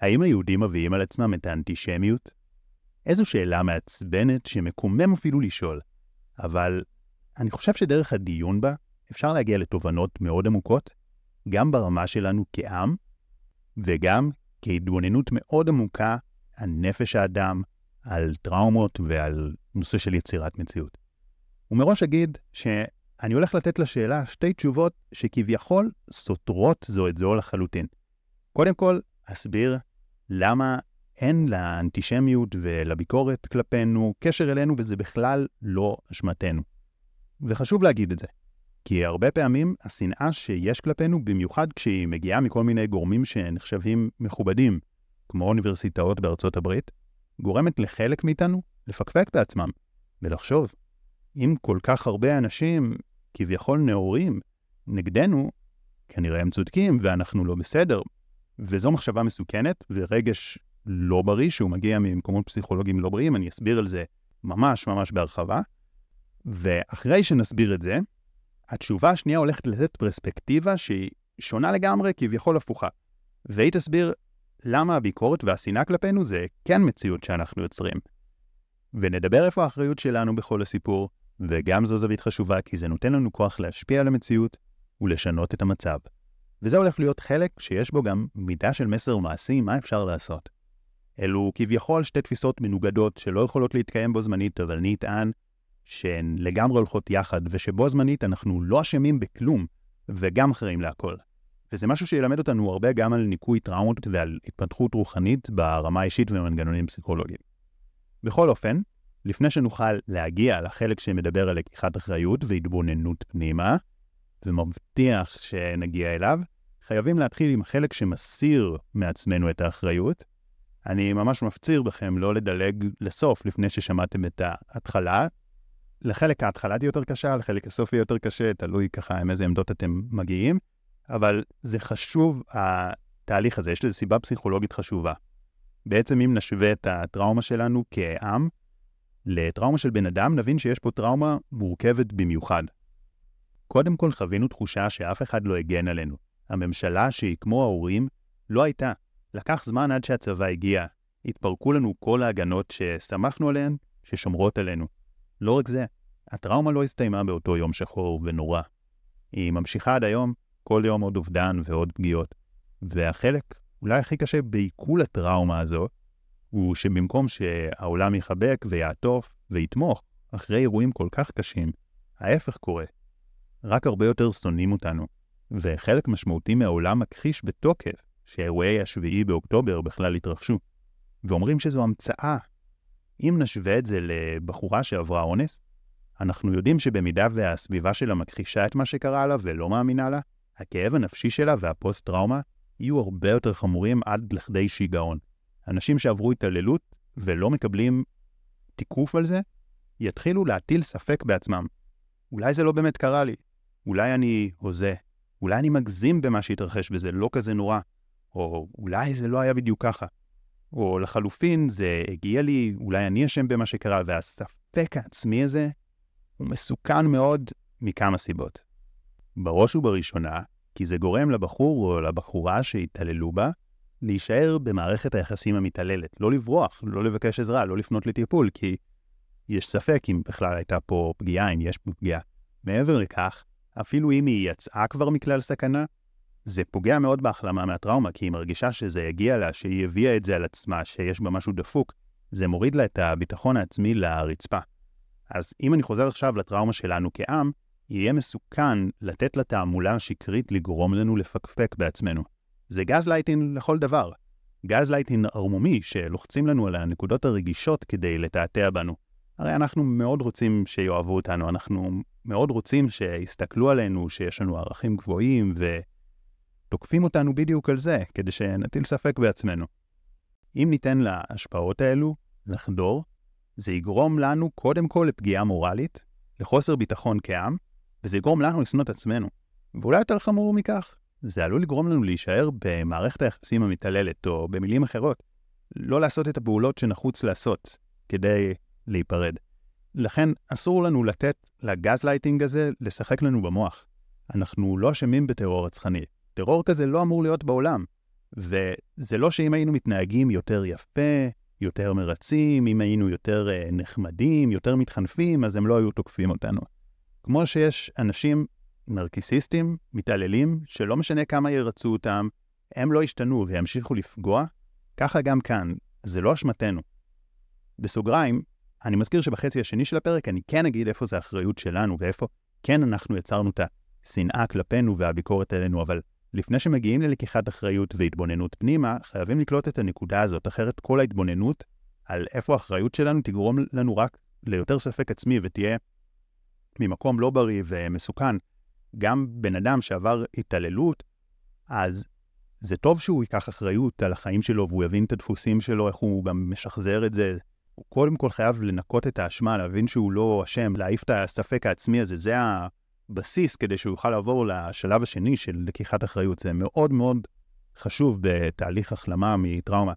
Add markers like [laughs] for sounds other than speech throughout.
האם היהודים מביאים על עצמם את האנטישמיות? איזו שאלה מעצבנת שמקומם אפילו לשאול, אבל אני חושב שדרך הדיון בה אפשר להגיע לתובנות מאוד עמוקות, גם ברמה שלנו כעם, וגם כהתבוננות מאוד עמוקה על נפש האדם, על טראומות ועל נושא של יצירת מציאות. ומראש אגיד שאני הולך לתת לשאלה שתי תשובות שכביכול סותרות זו את זו לחלוטין. קודם כל, אסביר למה אין לאנטישמיות ולביקורת כלפינו קשר אלינו וזה בכלל לא אשמתנו. וחשוב להגיד את זה, כי הרבה פעמים השנאה שיש כלפינו, במיוחד כשהיא מגיעה מכל מיני גורמים שנחשבים מכובדים, כמו אוניברסיטאות בארצות הברית, גורמת לחלק מאיתנו לפקפק בעצמם ולחשוב, אם כל כך הרבה אנשים, כביכול נאורים, נגדנו, כנראה הם צודקים ואנחנו לא בסדר. וזו מחשבה מסוכנת ורגש לא בריא שהוא מגיע ממקומות פסיכולוגיים לא בריאים, אני אסביר על זה ממש ממש בהרחבה. ואחרי שנסביר את זה, התשובה השנייה הולכת לתת פרספקטיבה שהיא שונה לגמרי, כביכול הפוכה. והיא תסביר למה הביקורת והשנאה כלפינו זה כן מציאות שאנחנו יוצרים. ונדבר איפה האחריות שלנו בכל הסיפור, וגם זו זווית חשובה כי זה נותן לנו כוח להשפיע על המציאות ולשנות את המצב. וזה הולך להיות חלק שיש בו גם מידה של מסר מעשי מה אפשר לעשות. אלו כביכול שתי תפיסות מנוגדות שלא יכולות להתקיים בו זמנית, אבל אני אטען שהן לגמרי הולכות יחד, ושבו זמנית אנחנו לא אשמים בכלום, וגם אחראים להכל. וזה משהו שילמד אותנו הרבה גם על ניקוי טראומות ועל התפתחות רוחנית ברמה האישית ומנגנונים פסיכולוגיים. בכל אופן, לפני שנוכל להגיע לחלק שמדבר על לקיחת אחריות והתבוננות פנימה, ומבטיח שנגיע אליו, חייבים להתחיל עם החלק שמסיר מעצמנו את האחריות. אני ממש מפציר בכם לא לדלג לסוף לפני ששמעתם את ההתחלה. לחלק ההתחלה תהיה יותר קשה, לחלק הסוף יהיה יותר קשה, תלוי ככה עם איזה עמדות אתם מגיעים, אבל זה חשוב, התהליך הזה, יש לזה סיבה פסיכולוגית חשובה. בעצם אם נשווה את הטראומה שלנו כעם לטראומה של בן אדם, נבין שיש פה טראומה מורכבת במיוחד. קודם כל חווינו תחושה שאף אחד לא הגן עלינו. הממשלה, שהיא כמו ההורים, לא הייתה. לקח זמן עד שהצבא הגיע. התפרקו לנו כל ההגנות שסמכנו עליהן, ששומרות עלינו. לא רק זה, הטראומה לא הסתיימה באותו יום שחור ונורא. היא ממשיכה עד היום, כל יום עוד אובדן ועוד פגיעות. והחלק אולי הכי קשה בעיכול הטראומה הזו, הוא שבמקום שהעולם יחבק ויעטוף ויתמוך אחרי אירועים כל כך קשים, ההפך קורה. רק הרבה יותר שונאים אותנו, וחלק משמעותי מהעולם מכחיש בתוקף שאירועי השביעי באוקטובר בכלל התרחשו, ואומרים שזו המצאה. אם נשווה את זה לבחורה שעברה אונס, אנחנו יודעים שבמידה והסביבה שלה מכחישה את מה שקרה לה ולא מאמינה לה, הכאב הנפשי שלה והפוסט-טראומה יהיו הרבה יותר חמורים עד לכדי שיגעון. אנשים שעברו התעללות ולא מקבלים תיקוף על זה, יתחילו להטיל ספק בעצמם. אולי זה לא באמת קרה לי, אולי אני הוזה, אולי אני מגזים במה שהתרחש וזה לא כזה נורא, או אולי זה לא היה בדיוק ככה. או לחלופין, זה הגיע לי, אולי אני אשם במה שקרה, והספק העצמי הזה הוא מסוכן מאוד מכמה סיבות. בראש ובראשונה, כי זה גורם לבחור או לבחורה שהתעללו בה להישאר במערכת היחסים המתעללת, לא לברוח, לא לבקש עזרה, לא לפנות לטיפול, כי יש ספק אם בכלל הייתה פה פגיעה, אם יש פה פגיעה. מעבר לכך, אפילו אם היא יצאה כבר מכלל סכנה, זה פוגע מאוד בהחלמה מהטראומה, כי היא מרגישה שזה הגיע לה, שהיא הביאה את זה על עצמה, שיש בה משהו דפוק. זה מוריד לה את הביטחון העצמי לרצפה. אז אם אני חוזר עכשיו לטראומה שלנו כעם, יהיה מסוכן לתת לתעמולה השקרית לגרום לנו לפקפק בעצמנו. זה גז לייטין לכל דבר. גז לייטין ערמומי שלוחצים לנו על הנקודות הרגישות כדי לתעתע בנו. הרי אנחנו מאוד רוצים שיאהבו אותנו, אנחנו מאוד רוצים שיסתכלו עלינו, שיש לנו ערכים גבוהים, ותוקפים אותנו בדיוק על זה, כדי שנטיל ספק בעצמנו. אם ניתן להשפעות האלו לחדור, זה יגרום לנו קודם כל לפגיעה מורלית, לחוסר ביטחון כעם, וזה יגרום לנו לשנוא את עצמנו. ואולי יותר חמור מכך, זה עלול לגרום לנו להישאר במערכת היחסים המתעללת, או במילים אחרות, לא לעשות את הפעולות שנחוץ לעשות כדי להיפרד. לכן אסור לנו לתת לגז לייטינג הזה לשחק לנו במוח. אנחנו לא אשמים בטרור רצחני. טרור כזה לא אמור להיות בעולם. וזה לא שאם היינו מתנהגים יותר יפה, יותר מרצים, אם היינו יותר uh, נחמדים, יותר מתחנפים, אז הם לא היו תוקפים אותנו. כמו שיש אנשים נרקיסיסטים, מתעללים, שלא משנה כמה ירצו אותם, הם לא ישתנו וימשיכו לפגוע, ככה גם כאן, זה לא אשמתנו. בסוגריים, אני מזכיר שבחצי השני של הפרק אני כן אגיד איפה זה האחריות שלנו ואיפה כן אנחנו יצרנו את השנאה כלפינו והביקורת עלינו, אבל לפני שמגיעים ללקיחת אחריות והתבוננות פנימה, חייבים לקלוט את הנקודה הזאת, אחרת כל ההתבוננות על איפה האחריות שלנו תגרום לנו רק ליותר ספק עצמי ותהיה ממקום לא בריא ומסוכן. גם בן אדם שעבר התעללות, אז זה טוב שהוא ייקח אחריות על החיים שלו והוא יבין את הדפוסים שלו, איך הוא גם משחזר את זה. הוא קודם כל חייב לנקות את האשמה, להבין שהוא לא אשם, להעיף את הספק העצמי הזה. זה הבסיס כדי שהוא יוכל לעבור לשלב השני של לקיחת אחריות. זה מאוד מאוד חשוב בתהליך החלמה מטראומה.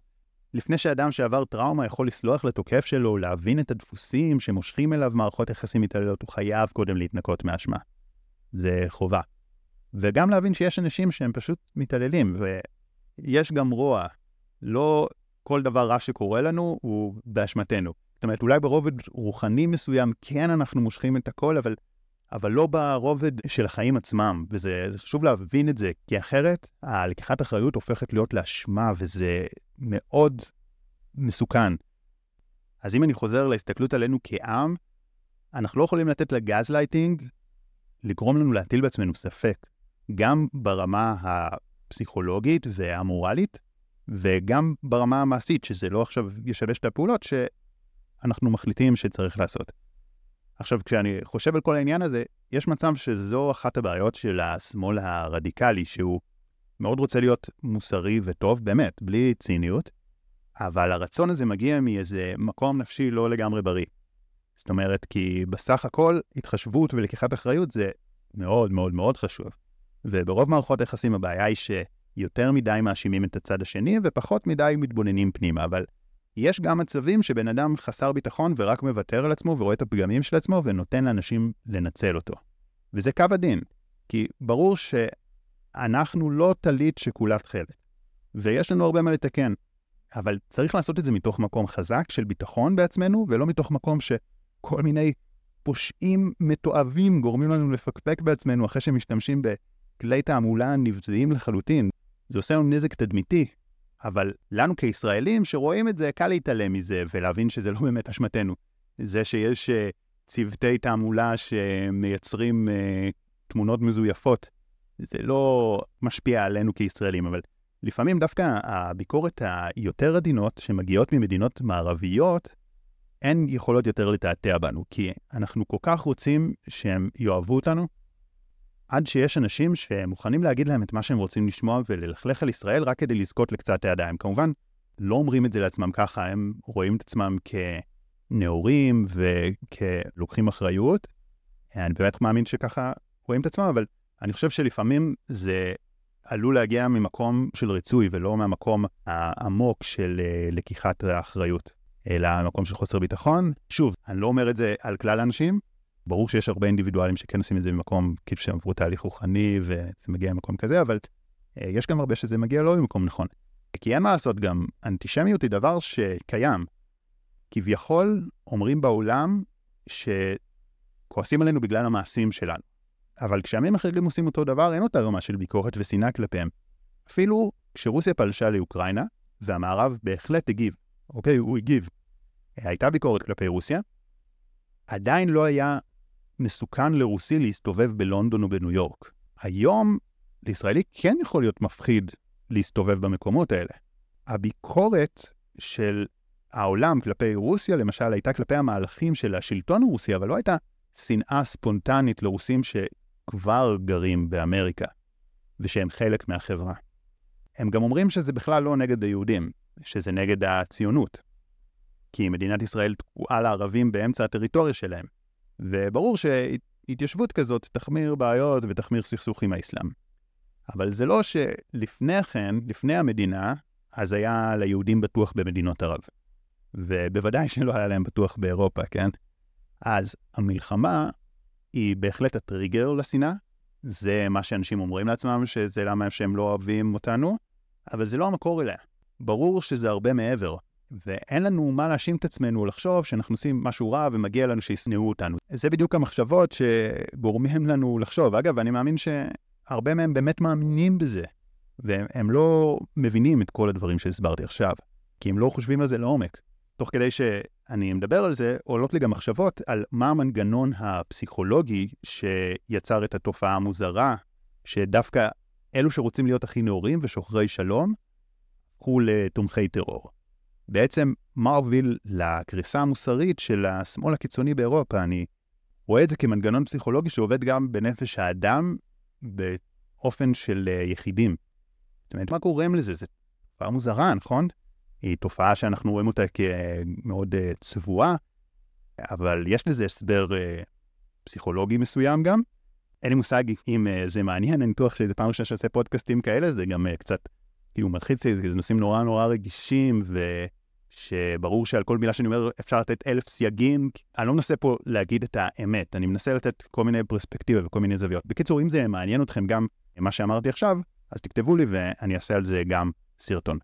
לפני שאדם שעבר טראומה יכול לסלוח לתוקף שלו, להבין את הדפוסים שמושכים אליו מערכות יחסים מתעללות, הוא חייב קודם להתנקות מאשמה. זה חובה. וגם להבין שיש אנשים שהם פשוט מתעללים, ויש גם רוע. לא כל דבר רע שקורה לנו הוא באשמתנו. זאת אומרת, אולי ברובד רוחני מסוים כן אנחנו מושכים את הכל, אבל, אבל לא ברובד של החיים עצמם, וזה חשוב להבין את זה, כי אחרת הלקיחת אחריות הופכת להיות לאשמה, וזה מאוד מסוכן. אז אם אני חוזר להסתכלות עלינו כעם, אנחנו לא יכולים לתת לגז לייטינג לגרום לנו להטיל בעצמנו ספק, גם ברמה הפסיכולוגית והמורלית, וגם ברמה המעשית, שזה לא עכשיו ישבש את הפעולות שאנחנו מחליטים שצריך לעשות. עכשיו, כשאני חושב על כל העניין הזה, יש מצב שזו אחת הבעיות של השמאל הרדיקלי, שהוא מאוד רוצה להיות מוסרי וטוב, באמת, בלי ציניות, אבל הרצון הזה מגיע מאיזה מקום נפשי לא לגמרי בריא. זאת אומרת, כי בסך הכל, התחשבות ולקיחת אחריות זה מאוד מאוד מאוד חשוב. וברוב מערכות היחסים הבעיה היא שיותר מדי מאשימים את הצד השני ופחות מדי מתבוננים פנימה, אבל יש גם מצבים שבן אדם חסר ביטחון ורק מוותר על עצמו ורואה את הפגמים של עצמו ונותן לאנשים לנצל אותו. וזה קו הדין, כי ברור שאנחנו לא טלית שכולה תכלת, ויש לנו הרבה מה לתקן, אבל צריך לעשות את זה מתוך מקום חזק של ביטחון בעצמנו, ולא מתוך מקום ש... כל מיני פושעים מתועבים גורמים לנו לפקפק בעצמנו אחרי שמשתמשים בכלי תעמולה נבזיים לחלוטין. זה עושה לנו נזק תדמיתי, אבל לנו כישראלים שרואים את זה, קל להתעלם מזה ולהבין שזה לא באמת אשמתנו. זה שיש uh, צוותי תעמולה שמייצרים uh, תמונות מזויפות, זה לא משפיע עלינו כישראלים, אבל לפעמים דווקא הביקורת היותר עדינות שמגיעות ממדינות מערביות, אין יכולות יותר לתעתע בנו, כי אנחנו כל כך רוצים שהם יאהבו אותנו, עד שיש אנשים שמוכנים להגיד להם את מה שהם רוצים לשמוע וללכלך על ישראל רק כדי לזכות לקצת העדה. הם כמובן לא אומרים את זה לעצמם ככה, הם רואים את עצמם כנאורים וכלוקחים אחריות. אני באמת מאמין שככה רואים את עצמם, אבל אני חושב שלפעמים זה עלול להגיע ממקום של ריצוי ולא מהמקום העמוק של אה, לקיחת האחריות. אלא מקום של חוסר ביטחון. שוב, אני לא אומר את זה על כלל האנשים, ברור שיש הרבה אינדיבידואלים שכן עושים את זה במקום, כאילו שהם עברו תהליך רוחני וזה מגיע ממקום כזה, אבל אה, יש גם הרבה שזה מגיע לא ממקום נכון. כי אין מה לעשות גם, אנטישמיות היא דבר שקיים. כביכול אומרים בעולם שכועסים עלינו בגלל המעשים שלנו. אבל כשעמים אחרים עושים אותו דבר, אין אותה רמה של ביקורת ושנאה כלפיהם. אפילו כשרוסיה פלשה לאוקראינה, והמערב בהחלט הגיב. אוקיי, הוא הגיב. הייתה ביקורת כלפי רוסיה, עדיין לא היה מסוכן לרוסי להסתובב בלונדון או בניו יורק. היום לישראלי כן יכול להיות מפחיד להסתובב במקומות האלה. הביקורת של העולם כלפי רוסיה, למשל, הייתה כלפי המהלכים של השלטון הרוסי, אבל לא הייתה שנאה ספונטנית לרוסים שכבר גרים באמריקה, ושהם חלק מהחברה. הם גם אומרים שזה בכלל לא נגד היהודים. שזה נגד הציונות. כי מדינת ישראל תקועה לערבים באמצע הטריטוריה שלהם. וברור שהתיישבות כזאת תחמיר בעיות ותחמיר סכסוך עם האסלאם. אבל זה לא שלפני כן, לפני המדינה, אז היה ליהודים בטוח במדינות ערב. ובוודאי שלא היה להם בטוח באירופה, כן? אז המלחמה היא בהחלט הטריגר לשנאה. זה מה שאנשים אומרים לעצמם, שזה למה שהם לא אוהבים אותנו. אבל זה לא המקור אליה. ברור שזה הרבה מעבר, ואין לנו מה להאשים את עצמנו לחשוב שאנחנו עושים משהו רע ומגיע לנו שישנאו אותנו. זה בדיוק המחשבות שגורמים לנו לחשוב. אגב, אני מאמין שהרבה מהם באמת מאמינים בזה, והם לא מבינים את כל הדברים שהסברתי עכשיו, כי הם לא חושבים על זה לעומק. תוך כדי שאני מדבר על זה, עולות לי גם מחשבות על מה המנגנון הפסיכולוגי שיצר את התופעה המוזרה, שדווקא אלו שרוצים להיות הכי נאורים ושוחרי שלום, הפכו לתומכי טרור. בעצם, מה הוביל לקריסה המוסרית של השמאל הקיצוני באירופה? אני רואה את זה כמנגנון פסיכולוגי שעובד גם בנפש האדם באופן של אה, יחידים. זאת אומרת, מה גורם לזה? זו תופעה מוזרה, נכון? היא תופעה שאנחנו רואים אותה כמאוד uh, צבועה, אבל יש לזה הסבר uh, פסיכולוגי מסוים גם. אין לי מושג אם זה מעניין, אני בטוח שזו פעם ראשונה שעושה פודקאסטים כאלה, זה גם קצת כאילו מלחיץ לי, זה נושאים נורא נורא רגישים, ושברור שעל כל מילה שאני אומר אפשר לתת אלף סייגים. אני לא מנסה פה להגיד את האמת, אני מנסה לתת כל מיני פרספקטיבה וכל מיני זוויות. בקיצור, אם זה מעניין אתכם גם מה שאמרתי עכשיו, אז תכתבו לי ואני אעשה על זה גם סרטון.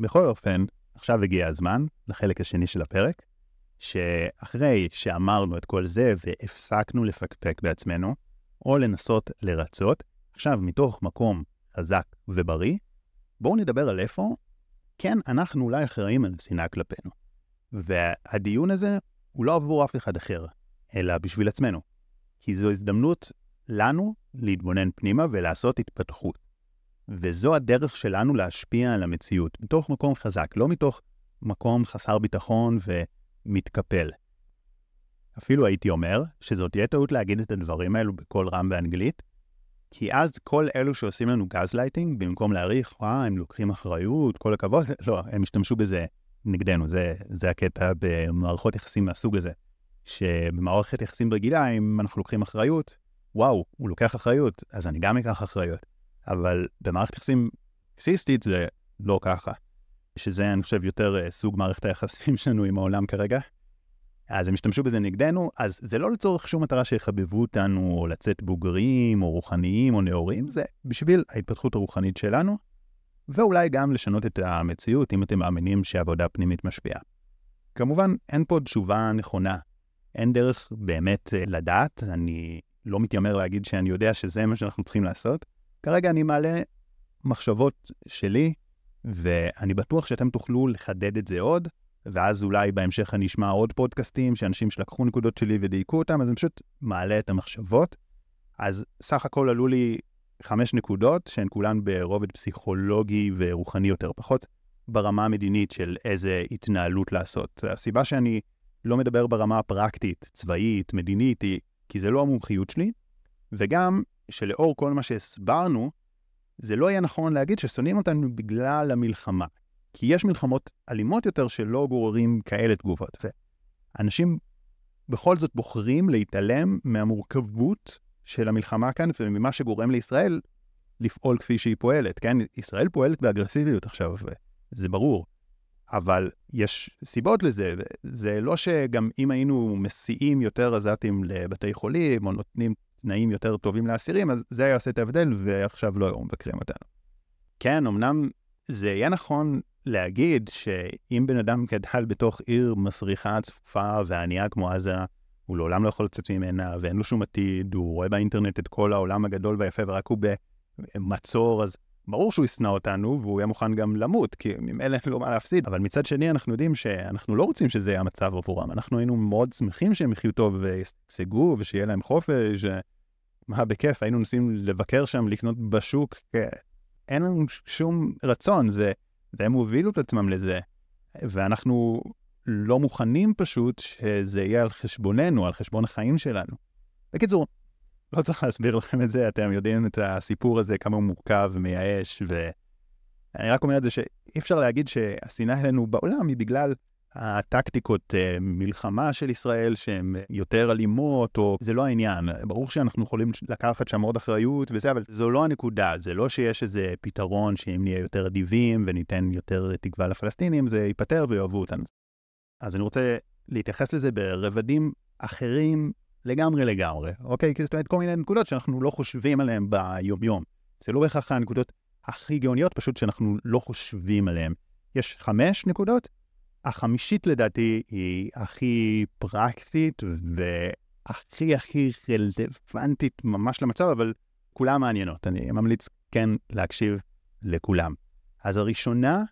בכל אופן, עכשיו הגיע הזמן לחלק השני של הפרק, שאחרי שאמרנו את כל זה והפסקנו לפקפק בעצמנו, או לנסות לרצות, עכשיו מתוך מקום חזק ובריא, בואו נדבר על איפה כן אנחנו אולי אחראים על שנאה כלפינו. והדיון הזה הוא לא עבור אף אחד אחר, אלא בשביל עצמנו. כי זו הזדמנות לנו להתבונן פנימה ולעשות התפתחות. וזו הדרך שלנו להשפיע על המציאות, מתוך מקום חזק, לא מתוך מקום חסר ביטחון ומתקפל. אפילו הייתי אומר שזאת תהיה טעות להגיד את הדברים האלו בקול רם באנגלית, כי אז כל אלו שעושים לנו גזלייטינג, במקום להעריך, וואה, הם לוקחים אחריות, כל הכבוד, [laughs] לא, הם השתמשו בזה נגדנו, זה, זה הקטע במערכות יחסים מהסוג הזה. שבמערכת יחסים רגילה, אם אנחנו לוקחים אחריות, וואו, הוא לוקח אחריות, אז אני גם אקח אחריות. אבל במערכת יחסים סיסטית זה לא ככה. שזה, אני חושב, יותר uh, סוג מערכת היחסים [laughs] שלנו עם העולם כרגע. אז הם השתמשו בזה נגדנו, אז זה לא לצורך שום מטרה שיחבבו אותנו, או לצאת בוגרים, או רוחניים, או נאורים, זה בשביל ההתפתחות הרוחנית שלנו, ואולי גם לשנות את המציאות, אם אתם מאמינים שעבודה פנימית משפיעה. כמובן, אין פה תשובה נכונה. אין דרך באמת uh, לדעת, אני לא מתיימר להגיד שאני יודע שזה מה שאנחנו צריכים לעשות, כרגע אני מעלה מחשבות שלי, ואני בטוח שאתם תוכלו לחדד את זה עוד, ואז אולי בהמשך אני אשמע עוד פודקאסטים שאנשים שלקחו נקודות שלי ודייקו אותם, אז אני פשוט מעלה את המחשבות. אז סך הכל עלו לי חמש נקודות, שהן כולן ברובד פסיכולוגי ורוחני יותר, פחות ברמה המדינית של איזה התנהלות לעשות. הסיבה שאני לא מדבר ברמה הפרקטית, צבאית, מדינית, היא כי זה לא המומחיות שלי, וגם שלאור כל מה שהסברנו, זה לא יהיה נכון להגיד ששונאים אותנו בגלל המלחמה. כי יש מלחמות אלימות יותר שלא גוררים כאלה תגובות. ואנשים בכל זאת בוחרים להתעלם מהמורכבות של המלחמה כאן וממה שגורם לישראל לפעול כפי שהיא פועלת, כן? ישראל פועלת באגרסיביות עכשיו, וזה ברור. אבל יש סיבות לזה, זה לא שגם אם היינו מסיעים יותר עזתים לבתי חולים, או נותנים תנאים יותר טובים לאסירים, אז זה היה עושה את ההבדל, ועכשיו לא היו מבקרים אותנו. כן, אמנם זה יהיה נכון להגיד שאם בן אדם גדל בתוך עיר מסריחה, צפופה וענייה כמו עזה, הוא לעולם לא יכול לצאת ממנה, ואין לו שום עתיד, הוא רואה באינטרנט את כל העולם הגדול והיפה, ורק הוא במצור, אז ברור שהוא ישנא אותנו, והוא יהיה מוכן גם למות, כי ממילא אין לו מה להפסיד. אבל מצד שני, אנחנו יודעים שאנחנו לא רוצים שזה יהיה המצב עבורם. אנחנו היינו מאוד שמחים שהם יחיו טוב וישגשגו, ושיהיה להם חופש, מה בכיף, היינו נוסעים לבקר שם, לקנות בשוק, אין לנו שום רצון, זה, והם הובילו את עצמם לזה, ואנחנו לא מוכנים פשוט שזה יהיה על חשבוננו, על חשבון החיים שלנו. בקיצור, לא צריך להסביר לכם את זה, אתם יודעים את הסיפור הזה, כמה הוא מורכב ומייאש, ואני רק אומר את זה שאי אפשר להגיד שהשנאה אלינו בעולם היא בגלל הטקטיקות uh, מלחמה של ישראל שהן יותר אלימות, או זה לא העניין. ברור שאנחנו יכולים לקחת שם עוד אחריות וזה, אבל זו לא הנקודה. זה לא שיש איזה פתרון שאם נהיה יותר אדיבים וניתן יותר תקווה לפלסטינים, זה ייפתר ויאהבו אותנו. אז אני רוצה להתייחס לזה ברבדים אחרים לגמרי לגמרי, אוקיי? כי זאת אומרת כל מיני נקודות שאנחנו לא חושבים עליהן ביומיום. זה לא בהכרח הנקודות הכי גאוניות, פשוט שאנחנו לא חושבים עליהן. יש חמש נקודות, החמישית לדעתי היא הכי פרקטית והכי הכי רלוונטית ממש למצב, אבל כולם מעניינות. אני ממליץ כן להקשיב לכולם. אז הראשונה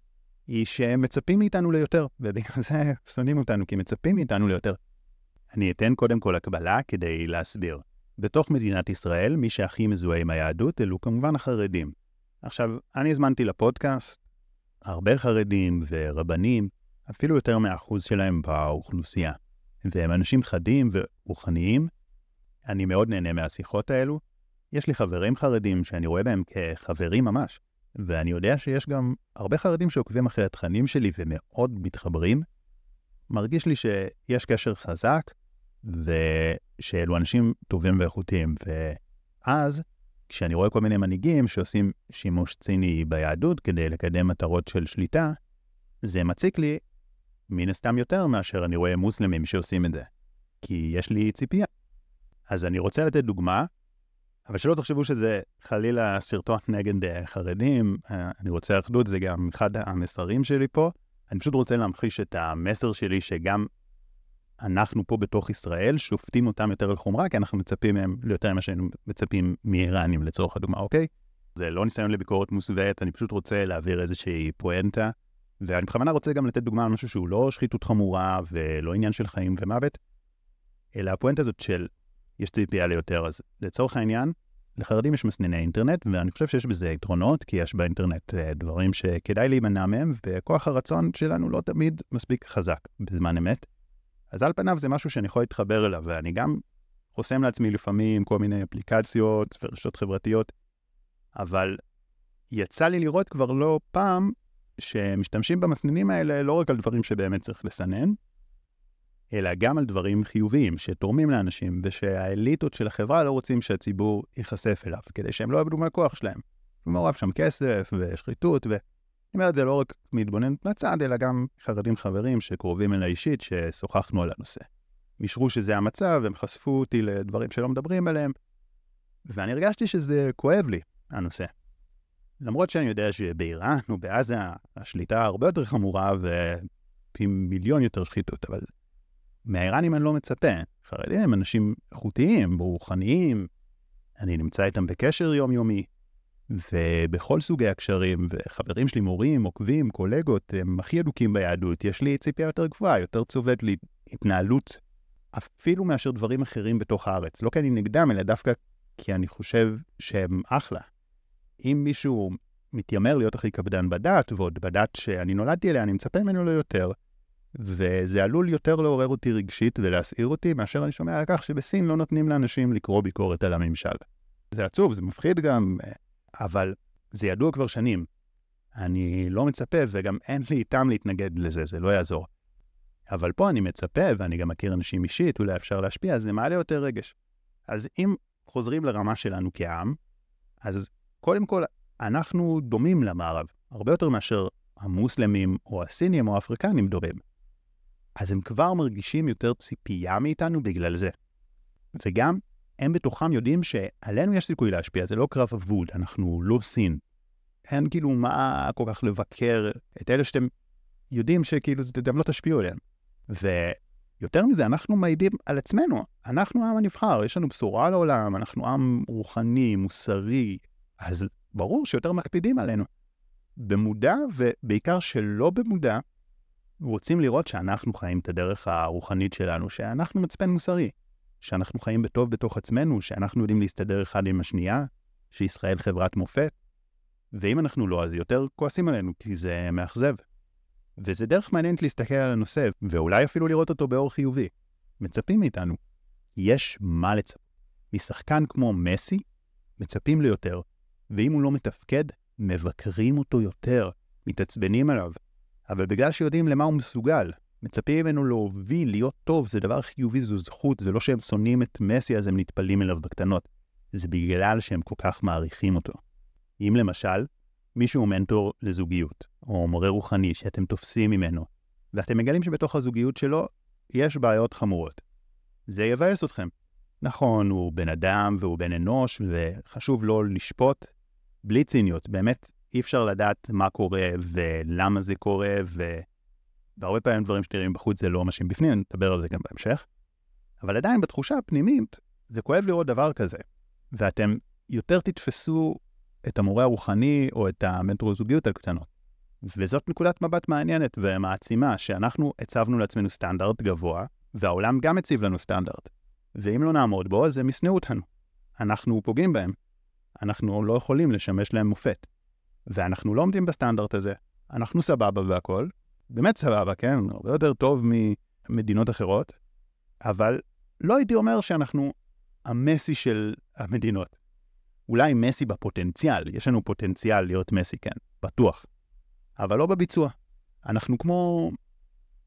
היא שהם מצפים מאיתנו ליותר, ובגלל זה שונאים אותנו, כי מצפים מאיתנו ליותר. אני אתן קודם כל הקבלה כדי להסביר. בתוך מדינת ישראל, מי שהכי מזוהה עם היהדות אלו כמובן החרדים. עכשיו, אני הזמנתי לפודקאסט הרבה חרדים ורבנים, אפילו יותר מהאחוז שלהם באוכלוסייה. והם אנשים חדים ורוחניים. אני מאוד נהנה מהשיחות האלו. יש לי חברים חרדים שאני רואה בהם כחברים ממש, ואני יודע שיש גם הרבה חרדים שעוקבים אחרי התכנים שלי ומאוד מתחברים. מרגיש לי שיש קשר חזק, ושאלו אנשים טובים ואיכותיים. ואז, כשאני רואה כל מיני מנהיגים שעושים שימוש ציני ביהדות כדי לקדם מטרות של שליטה, זה מציק לי מן הסתם יותר מאשר אני רואה מוסלמים שעושים את זה. כי יש לי ציפייה. אז אני רוצה לתת דוגמה, אבל שלא תחשבו שזה חלילה סרטון [laughs] נגד אה, חרדים, אה, אני רוצה אחדות, זה גם אחד המסרים שלי פה. אני פשוט רוצה להמחיש את המסר שלי שגם אנחנו פה בתוך ישראל שופטים אותם יותר לחומרה, כי אנחנו מצפים מהם ליותר ממה שהיינו מצפים מאיראנים לצורך הדוגמה, אוקיי? זה לא ניסיון לביקורת מוסווית, אני פשוט רוצה להעביר איזושהי פואנטה. ואני בכוונה רוצה גם לתת דוגמה על משהו שהוא לא שחיתות חמורה ולא עניין של חיים ומוות, אלא הפואנטה הזאת של יש ציפייה ליותר. אז לצורך העניין, לחרדים יש מסנני אינטרנט, ואני חושב שיש בזה יתרונות, כי יש באינטרנט אה, דברים שכדאי להימנע מהם, וכוח הרצון שלנו לא תמיד מספיק חזק בזמן אמת. אז על פניו זה משהו שאני יכול להתחבר אליו, ואני גם חוסם לעצמי לפעמים כל מיני אפליקציות ורשתות חברתיות, אבל יצא לי לראות כבר לא פעם שמשתמשים במסננים האלה לא רק על דברים שבאמת צריך לסנן, אלא גם על דברים חיוביים שתורמים לאנשים, ושהאליטות של החברה לא רוצים שהציבור ייחשף אליו, כדי שהם לא יאבדו מהכוח שלהם. ומעורב שם כסף ושחיתות, ואני אומר את זה לא רק מתבוננת מהצד, אלא גם חרדים חברים שקרובים אליי אישית, ששוחחנו על הנושא. אישרו שזה המצב, הם חשפו אותי לדברים שלא מדברים עליהם, ואני הרגשתי שזה כואב לי, הנושא. למרות שאני יודע שבאיראן או בעזה השליטה הרבה יותר חמורה ופי מיליון יותר שחיתות, אבל מהאיראנים אני לא מצפה. חרדים הם אנשים איכותיים, רוחניים, אני נמצא איתם בקשר יומיומי, ובכל סוגי הקשרים, וחברים שלי מורים, עוקבים, קולגות, הם הכי אדוקים ביהדות, יש לי ציפייה יותר גבוהה, יותר צובט לי התנהלות, אפילו מאשר דברים אחרים בתוך הארץ. לא כי אני נגדם, אלא דווקא כי אני חושב שהם אחלה. אם מישהו מתיימר להיות הכי קפדן בדת, ועוד בדת שאני נולדתי אליה, אני מצפה ממנו ליותר, וזה עלול יותר לעורר אותי רגשית ולהסעיר אותי, מאשר אני שומע על כך שבסין לא נותנים לאנשים לקרוא ביקורת על הממשל. זה עצוב, זה מפחיד גם, אבל זה ידוע כבר שנים. אני לא מצפה, וגם אין לי טעם להתנגד לזה, זה לא יעזור. אבל פה אני מצפה, ואני גם מכיר אנשים אישית, אולי אפשר להשפיע, אז זה מעלה יותר רגש. אז אם חוזרים לרמה שלנו כעם, אז קודם כל, אנחנו דומים למערב, הרבה יותר מאשר המוסלמים או הסינים או האפריקנים דומים. אז הם כבר מרגישים יותר ציפייה מאיתנו בגלל זה. וגם, הם בתוכם יודעים שעלינו יש סיכוי להשפיע, זה לא קרב אבוד, אנחנו לא סין. אין כאילו מה כל כך לבקר את אלה שאתם יודעים שכאילו אתם לא תשפיעו עליהם. ויותר מזה, אנחנו מעידים על עצמנו, אנחנו העם הנבחר, יש לנו בשורה לעולם, אנחנו עם רוחני, מוסרי, אז ברור שיותר מקפידים עלינו. במודע, ובעיקר שלא במודע, רוצים לראות שאנחנו חיים את הדרך הרוחנית שלנו, שאנחנו מצפן מוסרי, שאנחנו חיים בטוב בתוך עצמנו, שאנחנו יודעים להסתדר אחד עם השנייה, שישראל חברת מופת. ואם אנחנו לא, אז יותר כועסים עלינו, כי זה מאכזב. וזה דרך מעניינת להסתכל על הנושא, ואולי אפילו לראות אותו באור חיובי. מצפים מאיתנו. יש מה לצפות. משחקן כמו מסי, מצפים ליותר, ואם הוא לא מתפקד, מבקרים אותו יותר, מתעצבנים עליו. אבל בגלל שיודעים למה הוא מסוגל, מצפים ממנו להוביל, להיות טוב, זה דבר חיובי, זו זכות, זה לא שהם שונאים את מסי אז הם נטפלים אליו בקטנות. זה בגלל שהם כל כך מעריכים אותו. אם למשל, מישהו הוא מנטור לזוגיות, או מורה רוחני שאתם תופסים ממנו, ואתם מגלים שבתוך הזוגיות שלו יש בעיות חמורות. זה יבאס אתכם. נכון, הוא בן אדם והוא בן אנוש, וחשוב לא לשפוט, בלי ציניות, באמת אי אפשר לדעת מה קורה ולמה זה קורה. והרבה פעמים דברים שנראים בחוץ זה לא מה שבפנים, נדבר על זה גם בהמשך. אבל עדיין בתחושה הפנימית, זה כואב לראות דבר כזה. ואתם יותר תתפסו את המורה הרוחני או את המנטרו-זוגיות הקטנות. וזאת נקודת מבט מעניינת ומעצימה, שאנחנו הצבנו לעצמנו סטנדרט גבוה, והעולם גם הציב לנו סטנדרט. ואם לא נעמוד בו, אז הם ישנאו אותנו. אנחנו פוגעים בהם. אנחנו לא יכולים לשמש להם מופת. ואנחנו לא עומדים בסטנדרט הזה. אנחנו סבבה והכול, באמת סבבה, כן? הרבה יותר טוב ממדינות אחרות, אבל לא הייתי אומר שאנחנו המסי של המדינות. אולי מסי בפוטנציאל, יש לנו פוטנציאל להיות מסי, כן, בטוח. אבל לא בביצוע. אנחנו כמו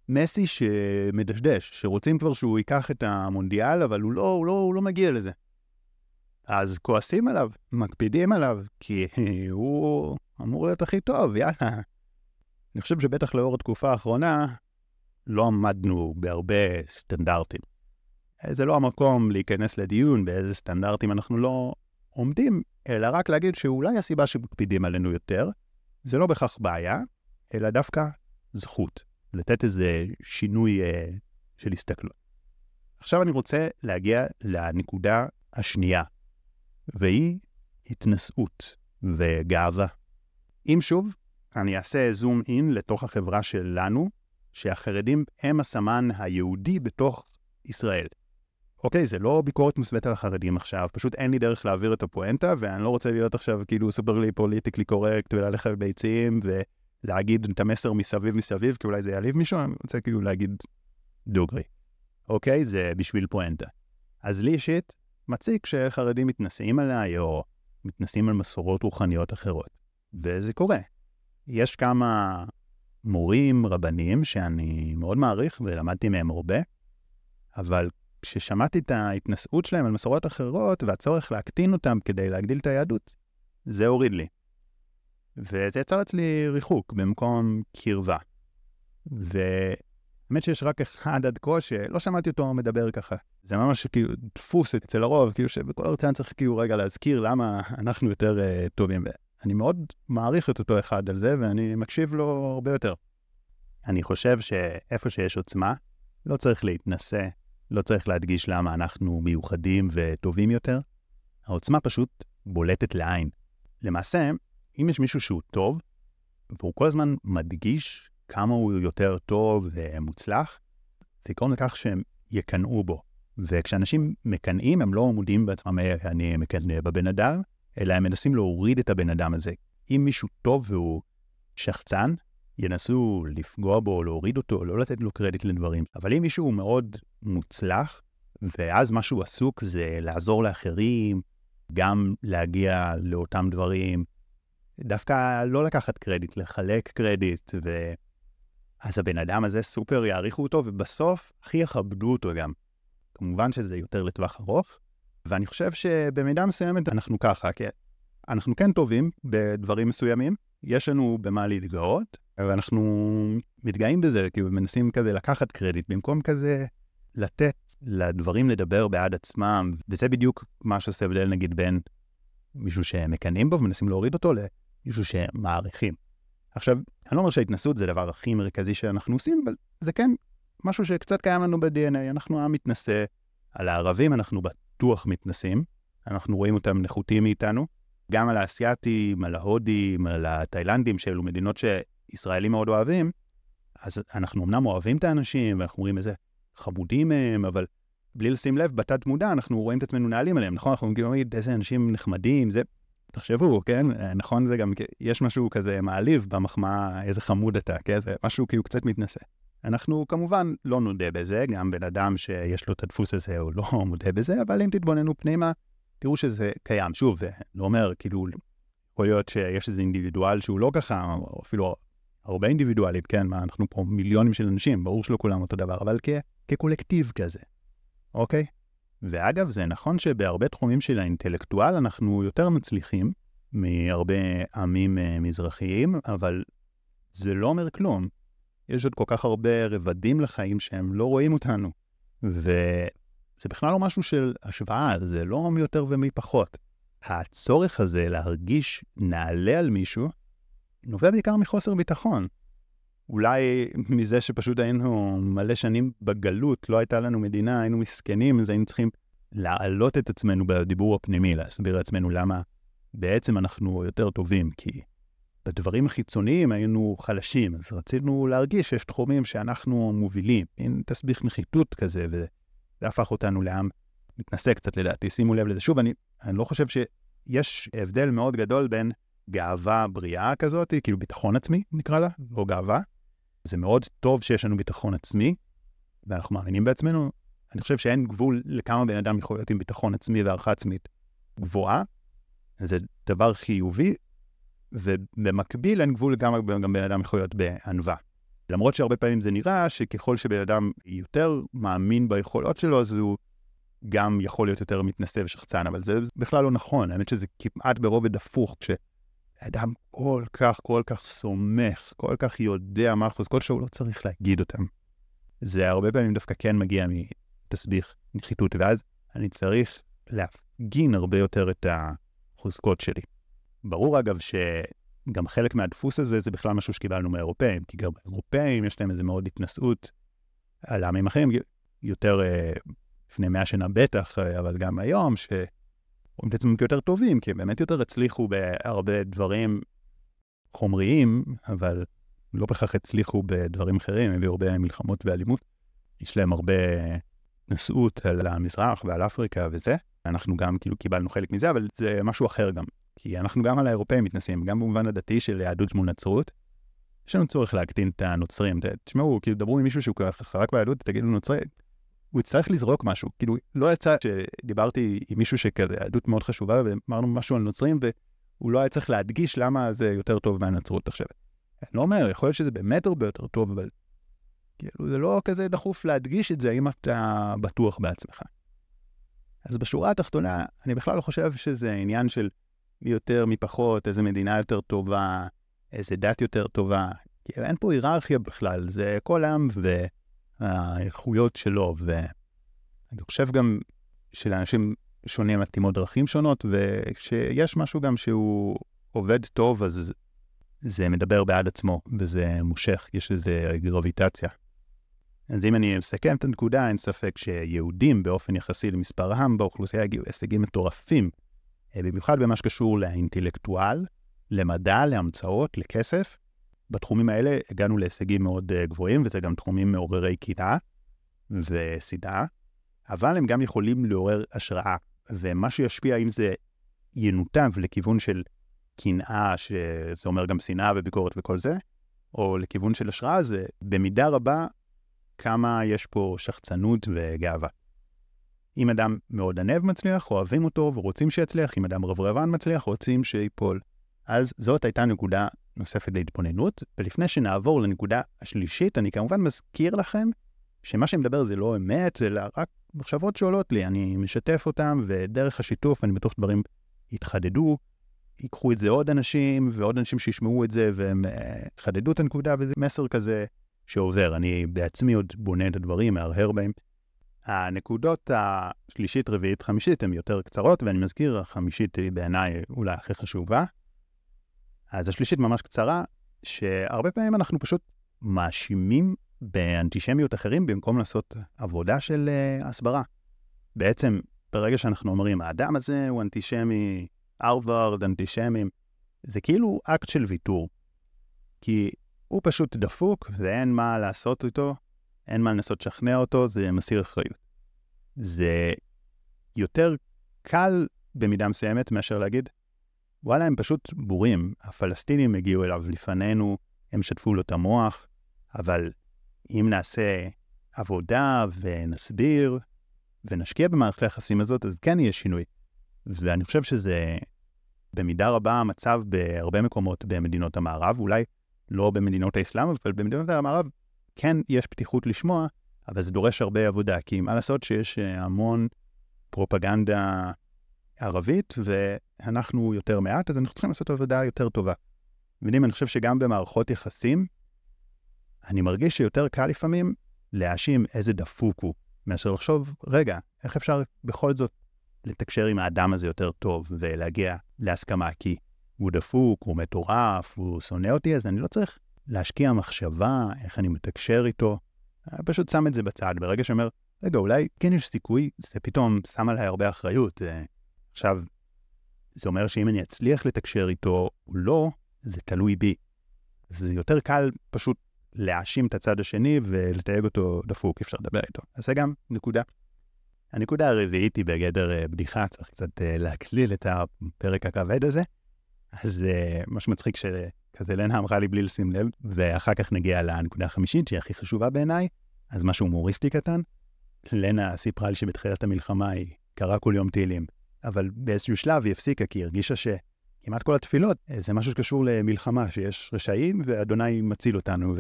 מסי שמדשדש, שרוצים כבר שהוא ייקח את המונדיאל, אבל הוא לא, הוא לא, הוא לא מגיע לזה. אז כועסים עליו, מקפידים עליו, כי [laughs] הוא אמור להיות הכי טוב, יאללה. אני חושב שבטח לאור התקופה האחרונה, לא עמדנו בהרבה סטנדרטים. זה לא המקום להיכנס לדיון באיזה סטנדרטים אנחנו לא עומדים, אלא רק להגיד שאולי הסיבה שמקפידים עלינו יותר, זה לא בהכרח בעיה, אלא דווקא זכות. לתת איזה שינוי אה, של הסתכלות. עכשיו אני רוצה להגיע לנקודה השנייה, והיא התנשאות וגאווה. אם שוב, אני אעשה זום אין לתוך החברה שלנו, שהחרדים הם הסמן היהודי בתוך ישראל. אוקיי, זה לא ביקורת מוסווית על החרדים עכשיו, פשוט אין לי דרך להעביר את הפואנטה, ואני לא רוצה להיות עכשיו כאילו סופרלי פוליטיקלי קורקט וללכת ביצים ולהגיד את המסר מסביב מסביב, כי אולי זה יעליב מישהו, אני רוצה כאילו להגיד דוגרי. אוקיי, זה בשביל פואנטה. אז לי אישית, מציק שחרדים מתנשאים עליי או מתנשאים על מסורות רוחניות אחרות. וזה קורה. יש כמה מורים, רבנים, שאני מאוד מעריך ולמדתי מהם הרבה, אבל כששמעתי את ההתנשאות שלהם על מסורות אחרות והצורך להקטין אותם כדי להגדיל את היהדות, זה הוריד לי. וזה יצר אצלי ריחוק במקום קרבה. והאמת שיש רק אחד עד כה שלא שמעתי אותו מדבר ככה. זה ממש כאילו דפוס אצל הרוב, כאילו שבכל הרצאה צריך כאילו רגע להזכיר למה אנחנו יותר uh, טובים. אני מאוד מעריך את אותו אחד על זה, ואני מקשיב לו הרבה יותר. אני חושב שאיפה שיש עוצמה, לא צריך להתנשא, לא צריך להדגיש למה אנחנו מיוחדים וטובים יותר. העוצמה פשוט בולטת לעין. למעשה, אם יש מישהו שהוא טוב, והוא כל הזמן מדגיש כמה הוא יותר טוב ומוצלח, זה יגרום לכך שהם יקנאו בו. וכשאנשים מקנאים, הם לא מודיעים בעצמם, אה, אני מקנא בבן אדם, אלא הם מנסים להוריד את הבן אדם הזה. אם מישהו טוב והוא שחצן, ינסו לפגוע בו, להוריד אותו, לא לתת לו קרדיט לדברים. אבל אם מישהו מאוד מוצלח, ואז מה שהוא עסוק זה לעזור לאחרים, גם להגיע לאותם דברים, דווקא לא לקחת קרדיט, לחלק קרדיט. אז הבן אדם הזה סופר יעריכו אותו, ובסוף הכי יכבדו אותו גם. כמובן שזה יותר לטווח ארוך, ואני חושב שבמידה מסוימת אנחנו ככה, כי אנחנו כן טובים בדברים מסוימים, יש לנו במה להתגאות, ואנחנו מתגאים בזה, כאילו מנסים כזה לקחת קרדיט, במקום כזה לתת לדברים לדבר בעד עצמם, וזה בדיוק מה שעושה הבדל נגיד בין מישהו שמקנאים בו ומנסים להוריד אותו למישהו שמעריכים. עכשיו, אני לא אומר שההתנסות זה הדבר הכי מרכזי שאנחנו עושים, אבל זה כן משהו שקצת קיים לנו ב-DNA, אנחנו עם מתנשא. על הערבים אנחנו בטוח מתנשאים, אנחנו רואים אותם נחותים מאיתנו, גם על האסייתים, על ההודים, על התאילנדים, שאלו מדינות שישראלים מאוד אוהבים, אז אנחנו אמנם אוהבים את האנשים, ואנחנו רואים איזה חמודים הם, אבל בלי לשים לב, בתת מודע אנחנו רואים את עצמנו נעלים עליהם, נכון? אנחנו אומרים, איזה אנשים נחמדים, זה... תחשבו, כן? נכון זה גם, יש משהו כזה מעליב במחמאה, איזה חמוד אתה, כן? זה משהו כאילו קצת מתנשא. אנחנו כמובן לא נודה בזה, גם בן אדם שיש לו את הדפוס הזה הוא לא [laughs] מודה בזה, אבל אם תתבוננו פנימה, תראו שזה קיים. שוב, לא אומר, כאילו, יכול להיות שיש איזה אינדיבידואל שהוא לא ככה, או אפילו הרבה אינדיבידואלים, כן, מה, אנחנו פה מיליונים של אנשים, ברור שלא כולם אותו דבר, אבל כ- כקולקטיב כזה, אוקיי? ואגב, זה נכון שבהרבה תחומים של האינטלקטואל אנחנו יותר מצליחים מהרבה עמים uh, מזרחיים, אבל זה לא אומר כלום. יש עוד כל כך הרבה רבדים לחיים שהם לא רואים אותנו. וזה בכלל לא משהו של השוואה, זה לא מי יותר ומי פחות. הצורך הזה להרגיש נעלה על מישהו, נובע בעיקר מחוסר ביטחון. אולי מזה שפשוט היינו מלא שנים בגלות, לא הייתה לנו מדינה, היינו מסכנים, אז היינו צריכים להעלות את עצמנו בדיבור הפנימי, להסביר לעצמנו למה בעצם אנחנו יותר טובים, כי בדברים החיצוניים היינו חלשים, אז רצינו להרגיש שיש תחומים שאנחנו מובילים, מין תסביך נחיתות כזה, וזה הפך אותנו לעם מתנשא קצת לדעתי. שימו לב לזה. שוב, אני, אני לא חושב שיש הבדל מאוד גדול בין גאווה בריאה כזאת, כאילו ביטחון עצמי נקרא לה, או גאווה. זה מאוד טוב שיש לנו ביטחון עצמי, ואנחנו מאמינים בעצמנו. אני חושב שאין גבול לכמה בן אדם יכול להיות עם ביטחון עצמי והערכה עצמית גבוהה. זה דבר חיובי, ובמקביל אין גבול לכמה גם בן אדם יכול להיות בענווה. למרות שהרבה פעמים זה נראה שככל שבן אדם יותר מאמין ביכולות שלו, אז הוא גם יכול להיות יותר מתנשא ושחצן, אבל זה בכלל לא נכון. האמת שזה כמעט ברובד הפוך, כשאדם כל כך, כל כך סומך, כל כך יודע מה החוזקות שלו, הוא לא צריך להגיד אותם. זה הרבה פעמים דווקא כן מגיע מתסביך נחיתות, ואז אני צריך להפגין הרבה יותר את החוזקות שלי. ברור אגב שגם חלק מהדפוס הזה זה בכלל משהו שקיבלנו מהאירופאים, כי גם האירופאים יש להם איזה מאוד התנשאות על העמים אחרים, יותר uh, לפני מאה שנה בטח, uh, אבל גם היום, שרואים את עצמם כיותר טובים, כי הם באמת יותר הצליחו בהרבה דברים חומריים, אבל לא בהכרח הצליחו בדברים אחרים, הביאו הרבה מלחמות ואלימות. יש להם הרבה נשאות על המזרח ועל אפריקה וזה. אנחנו גם כאילו קיבלנו חלק מזה, אבל זה משהו אחר גם. כי אנחנו גם על האירופאים מתנסים, גם במובן הדתי של יהדות מול נצרות. יש לנו צורך להקטין את הנוצרים. תשמעו, כאילו, דברו עם מישהו שהוא חרק ביהדות, תגידו נוצרי, הוא יצטרך לזרוק משהו. כאילו, לא יצא שדיברתי עם מישהו שכזה, יהדות מאוד חשובה, ואמרנו משהו על נוצרים, והוא לא היה צריך להדגיש למה זה יותר טוב מהנצרות עכשיו. אני לא אומר, יכול להיות שזה באמת הרבה יותר טוב, אבל כאילו, זה לא כזה דחוף להדגיש את זה אם אתה בטוח בעצמך. אז בשורה התחתונה, אני בכלל לא חושב שזה עניין של מי יותר, מי פחות, איזה מדינה יותר טובה, איזה דת יותר טובה. כי אין פה היררכיה בכלל, זה כל עם והאיכויות שלו, ואני חושב גם שלאנשים שונים מתאימות דרכים שונות, וכשיש משהו גם שהוא עובד טוב, אז זה מדבר בעד עצמו, וזה מושך, יש איזו גרביטציה. אז אם אני מסכם את הנקודה, אין ספק שיהודים באופן יחסי למספר העם באוכלוסייה הגיעו הישגים מטורפים במיוחד במה שקשור לאינטלקטואל, למדע, להמצאות, לכסף. בתחומים האלה הגענו להישגים מאוד אה, גבוהים, וזה גם תחומים מעוררי קנאה ושנאה, אבל הם גם יכולים לעורר השראה, ומה שישפיע, אם זה ינותב לכיוון של קנאה, שזה אומר גם שנאה וביקורת וכל זה, או לכיוון של השראה, זה במידה רבה כמה יש פה שחצנות וגאווה. אם אדם מאוד ענב מצליח, אוהבים אותו ורוצים שיצליח, אם אדם רברבן מצליח, רוצים שיפול. אז זאת הייתה נקודה נוספת להתבוננות, ולפני שנעבור לנקודה השלישית, אני כמובן מזכיר לכם שמה שאני מדבר זה לא אמת, אלא רק מחשבות שעולות לי, אני משתף אותם, ודרך השיתוף אני בטוח שדברים יתחדדו, ייקחו את זה עוד אנשים, ועוד אנשים שישמעו את זה, והם יחדדו את הנקודה, וזה מסר כזה שעובר. אני בעצמי עוד בונה את הדברים, מהרהר בהם. הנקודות השלישית, רביעית, חמישית הן יותר קצרות, ואני מזכיר, החמישית היא בעיניי אולי הכי חשובה. אז השלישית ממש קצרה, שהרבה פעמים אנחנו פשוט מאשימים באנטישמיות אחרים במקום לעשות עבודה של uh, הסברה. בעצם, ברגע שאנחנו אומרים, האדם הזה הוא אנטישמי, הרווארד, אנטישמים, זה כאילו אקט של ויתור. כי הוא פשוט דפוק ואין מה לעשות איתו, אין מה לנסות לשכנע אותו, זה מסיר אחריות. זה יותר קל במידה מסוימת מאשר להגיד, וואלה, הם פשוט בורים. הפלסטינים הגיעו אליו לפנינו, הם שטפו לו את המוח, אבל אם נעשה עבודה ונסביר ונשקיע במערכת היחסים הזאת, אז כן יהיה שינוי. ואני חושב שזה במידה רבה המצב בהרבה מקומות במדינות המערב, אולי לא במדינות האסלאם, אבל במדינות המערב כן יש פתיחות לשמוע, אבל זה דורש הרבה עבודה, כי מה לעשות שיש המון פרופגנדה ערבית, ואנחנו יותר מעט, אז אנחנו צריכים לעשות עבודה יותר טובה. מבינים, אני חושב שגם במערכות יחסים, אני מרגיש שיותר קל לפעמים להאשים איזה דפוק הוא, מאשר לחשוב, רגע, איך אפשר בכל זאת לתקשר עם האדם הזה יותר טוב ולהגיע להסכמה, כי הוא דפוק, הוא מטורף, הוא שונא אותי, אז אני לא צריך להשקיע מחשבה איך אני מתקשר איתו. אני פשוט שם את זה בצד. ברגע שאומר, רגע, אולי כן יש סיכוי, זה פתאום שם עליי הרבה אחריות. אה, עכשיו, זה אומר שאם אני אצליח לתקשר איתו או לא, זה תלוי בי. זה יותר קל פשוט להאשים את הצד השני ולתייג אותו דפוק, אפשר לדבר איתו. אז זה גם נקודה. הנקודה הרביעית היא בגדר אה, בדיחה, צריך קצת אה, להקליל את הפרק הכבד הזה. אז מה שמצחיק שכזה לנה אמרה לי בלי לשים לב, ואחר כך נגיע לנקודה החמישית, שהיא הכי חשובה בעיניי, אז משהו הומוריסטי קטן. לנה סיפרה לי שבתחילת המלחמה היא קראה כל יום תהילים, אבל באיזשהו שלב היא הפסיקה כי היא הרגישה שכמעט כל התפילות אה, זה משהו שקשור למלחמה, שיש רשעים ואדוני מציל אותנו,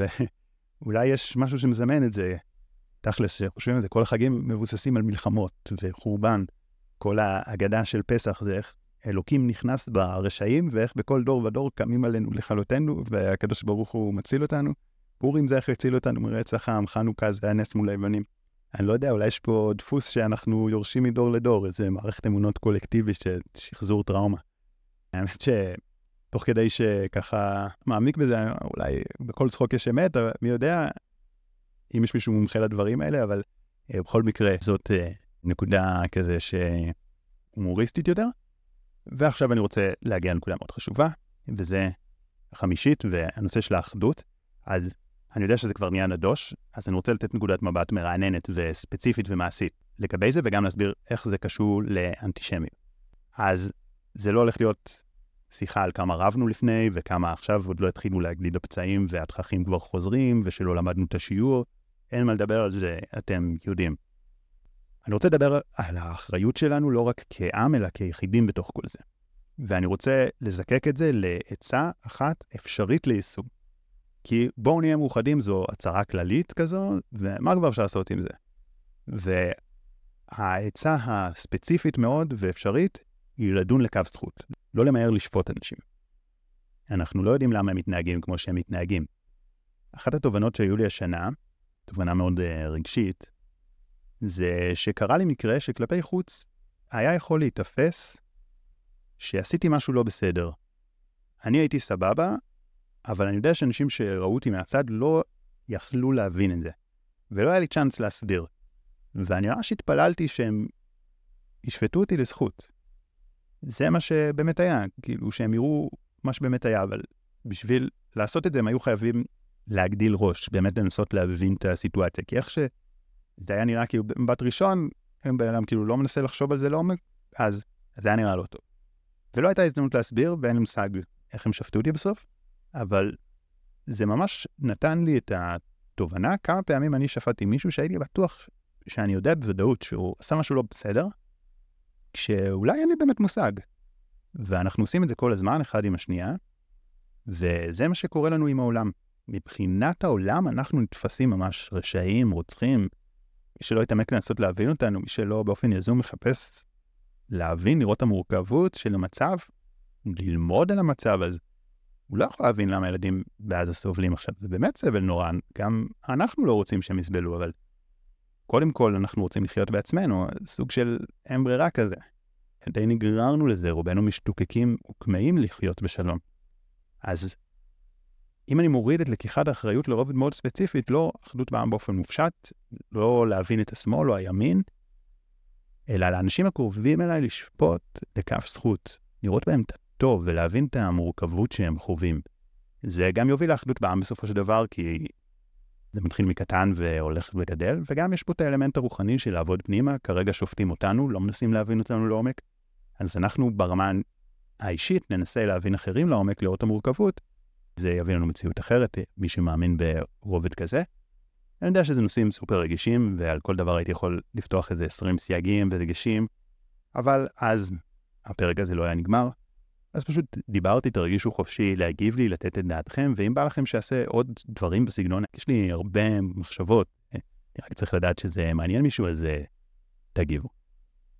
ואולי [laughs] יש משהו שמזמן את זה. תכלס, שחושבים על זה, כל החגים מבוססים על מלחמות וחורבן. כל ההגדה של פסח זה איך אלוקים נכנס ברשעים, ואיך בכל דור ודור קמים עלינו לכלותנו, והקדוש ברוך הוא מציל אותנו. פורים זה איך הציל אותנו מרצח העם, חנוכה זה הנס מול היוונים. אני לא יודע, אולי יש פה דפוס שאנחנו יורשים מדור לדור, איזה מערכת אמונות קולקטיבית של שחזור טראומה. האמת שתוך כדי שככה מעמיק בזה, אולי בכל צחוק יש אמת, אבל מי יודע אם יש מישהו מומחה לדברים האלה, אבל uh, בכל מקרה זאת uh, נקודה כזה שהומוריסטית יותר. ועכשיו אני רוצה להגיע לנקודה מאוד חשובה, וזה החמישית והנושא של האחדות. אז אני יודע שזה כבר נהיה נדוש, אז אני רוצה לתת נקודת מבט מרעננת וספציפית ומעשית לגבי זה, וגם להסביר איך זה קשור לאנטישמיות. אז זה לא הולך להיות שיחה על כמה רבנו לפני, וכמה עכשיו עוד לא התחילו להגליד הפצעים והתככים כבר חוזרים, ושלא למדנו את השיעור. אין מה לדבר על זה, אתם יודעים. אני רוצה לדבר על האחריות שלנו לא רק כעם, אלא כיחידים בתוך כל זה. ואני רוצה לזקק את זה לעצה אחת אפשרית ליישום. כי בואו נהיה מאוחדים זו הצהרה כללית כזו, ומה כבר אפשר לעשות עם זה? והעצה הספציפית מאוד ואפשרית היא לדון לקו זכות, לא למהר לשפוט אנשים. אנחנו לא יודעים למה הם מתנהגים כמו שהם מתנהגים. אחת התובנות שהיו לי השנה, תובנה מאוד uh, רגשית, זה שקרה לי מקרה שכלפי חוץ היה יכול להיתפס שעשיתי משהו לא בסדר. אני הייתי סבבה, אבל אני יודע שאנשים שראו אותי מהצד לא יכלו להבין את זה. ולא היה לי צ'אנס להסביר. ואני ממש התפללתי שהם ישפטו אותי לזכות. זה מה שבאמת היה, כאילו שהם יראו מה שבאמת היה, אבל בשביל לעשות את זה הם היו חייבים להגדיל ראש, באמת לנסות להבין את הסיטואציה. כי איך שזה היה נראה כאילו במבט ראשון, אם בן אדם כאילו לא מנסה לחשוב על זה לעומק, אז זה היה נראה לא טוב. ולא הייתה הזדמנות להסביר, ואין לי מושג איך הם שפטו אותי בסוף, אבל זה ממש נתן לי את התובנה כמה פעמים אני שפטתי מישהו שהייתי בטוח שאני יודע בוודאות שהוא עשה משהו לא בסדר, כשאולי אין לי באמת מושג. ואנחנו עושים את זה כל הזמן, אחד עם השנייה, וזה מה שקורה לנו עם העולם. מבחינת העולם אנחנו נתפסים ממש רשעים, רוצחים. מי שלא יתעמק לנסות להבין אותנו, מי שלא באופן יזום מחפש להבין, לראות את המורכבות של המצב, ללמוד על המצב, אז הוא לא יכול להבין למה ילדים בעזה סובלים עכשיו. זה באמת סבל נורא, גם אנחנו לא רוצים שהם יסבלו, אבל קודם כל אנחנו רוצים לחיות בעצמנו, סוג של אין ברירה כזה. די נגררנו לזה, רובנו משתוקקים וכמהים לחיות בשלום. אז אם אני מוריד את לקיחת האחריות לרובד מאוד ספציפית, לא אחדות בעם באופן מופשט, לא להבין את השמאל או הימין, אלא לאנשים הקרובים אליי לשפוט לכף זכות, לראות בהם את טוב ולהבין את המורכבות שהם חווים. זה גם יוביל לאחדות בעם בסופו של דבר, כי זה מתחיל מקטן והולך וגדל, וגם יש פה את האלמנט הרוחני של לעבוד פנימה, כרגע שופטים אותנו, לא מנסים להבין אותנו לעומק. אז אנחנו ברמה האישית ננסה להבין אחרים לעומק, לראות את המורכבות, זה יביא לנו מציאות אחרת, מי שמאמין ברובד כזה. אני יודע שזה נושאים סופר רגישים, ועל כל דבר הייתי יכול לפתוח איזה 20 סייגים ודגשים, אבל אז הפרק הזה לא היה נגמר. אז פשוט דיברתי, תרגישו חופשי להגיב לי, לתת את דעתכם, ואם בא לכם שיעשה עוד דברים בסגנון, יש לי הרבה מחשבות, אני רק צריך לדעת שזה מעניין מישהו, אז אה, תגיבו.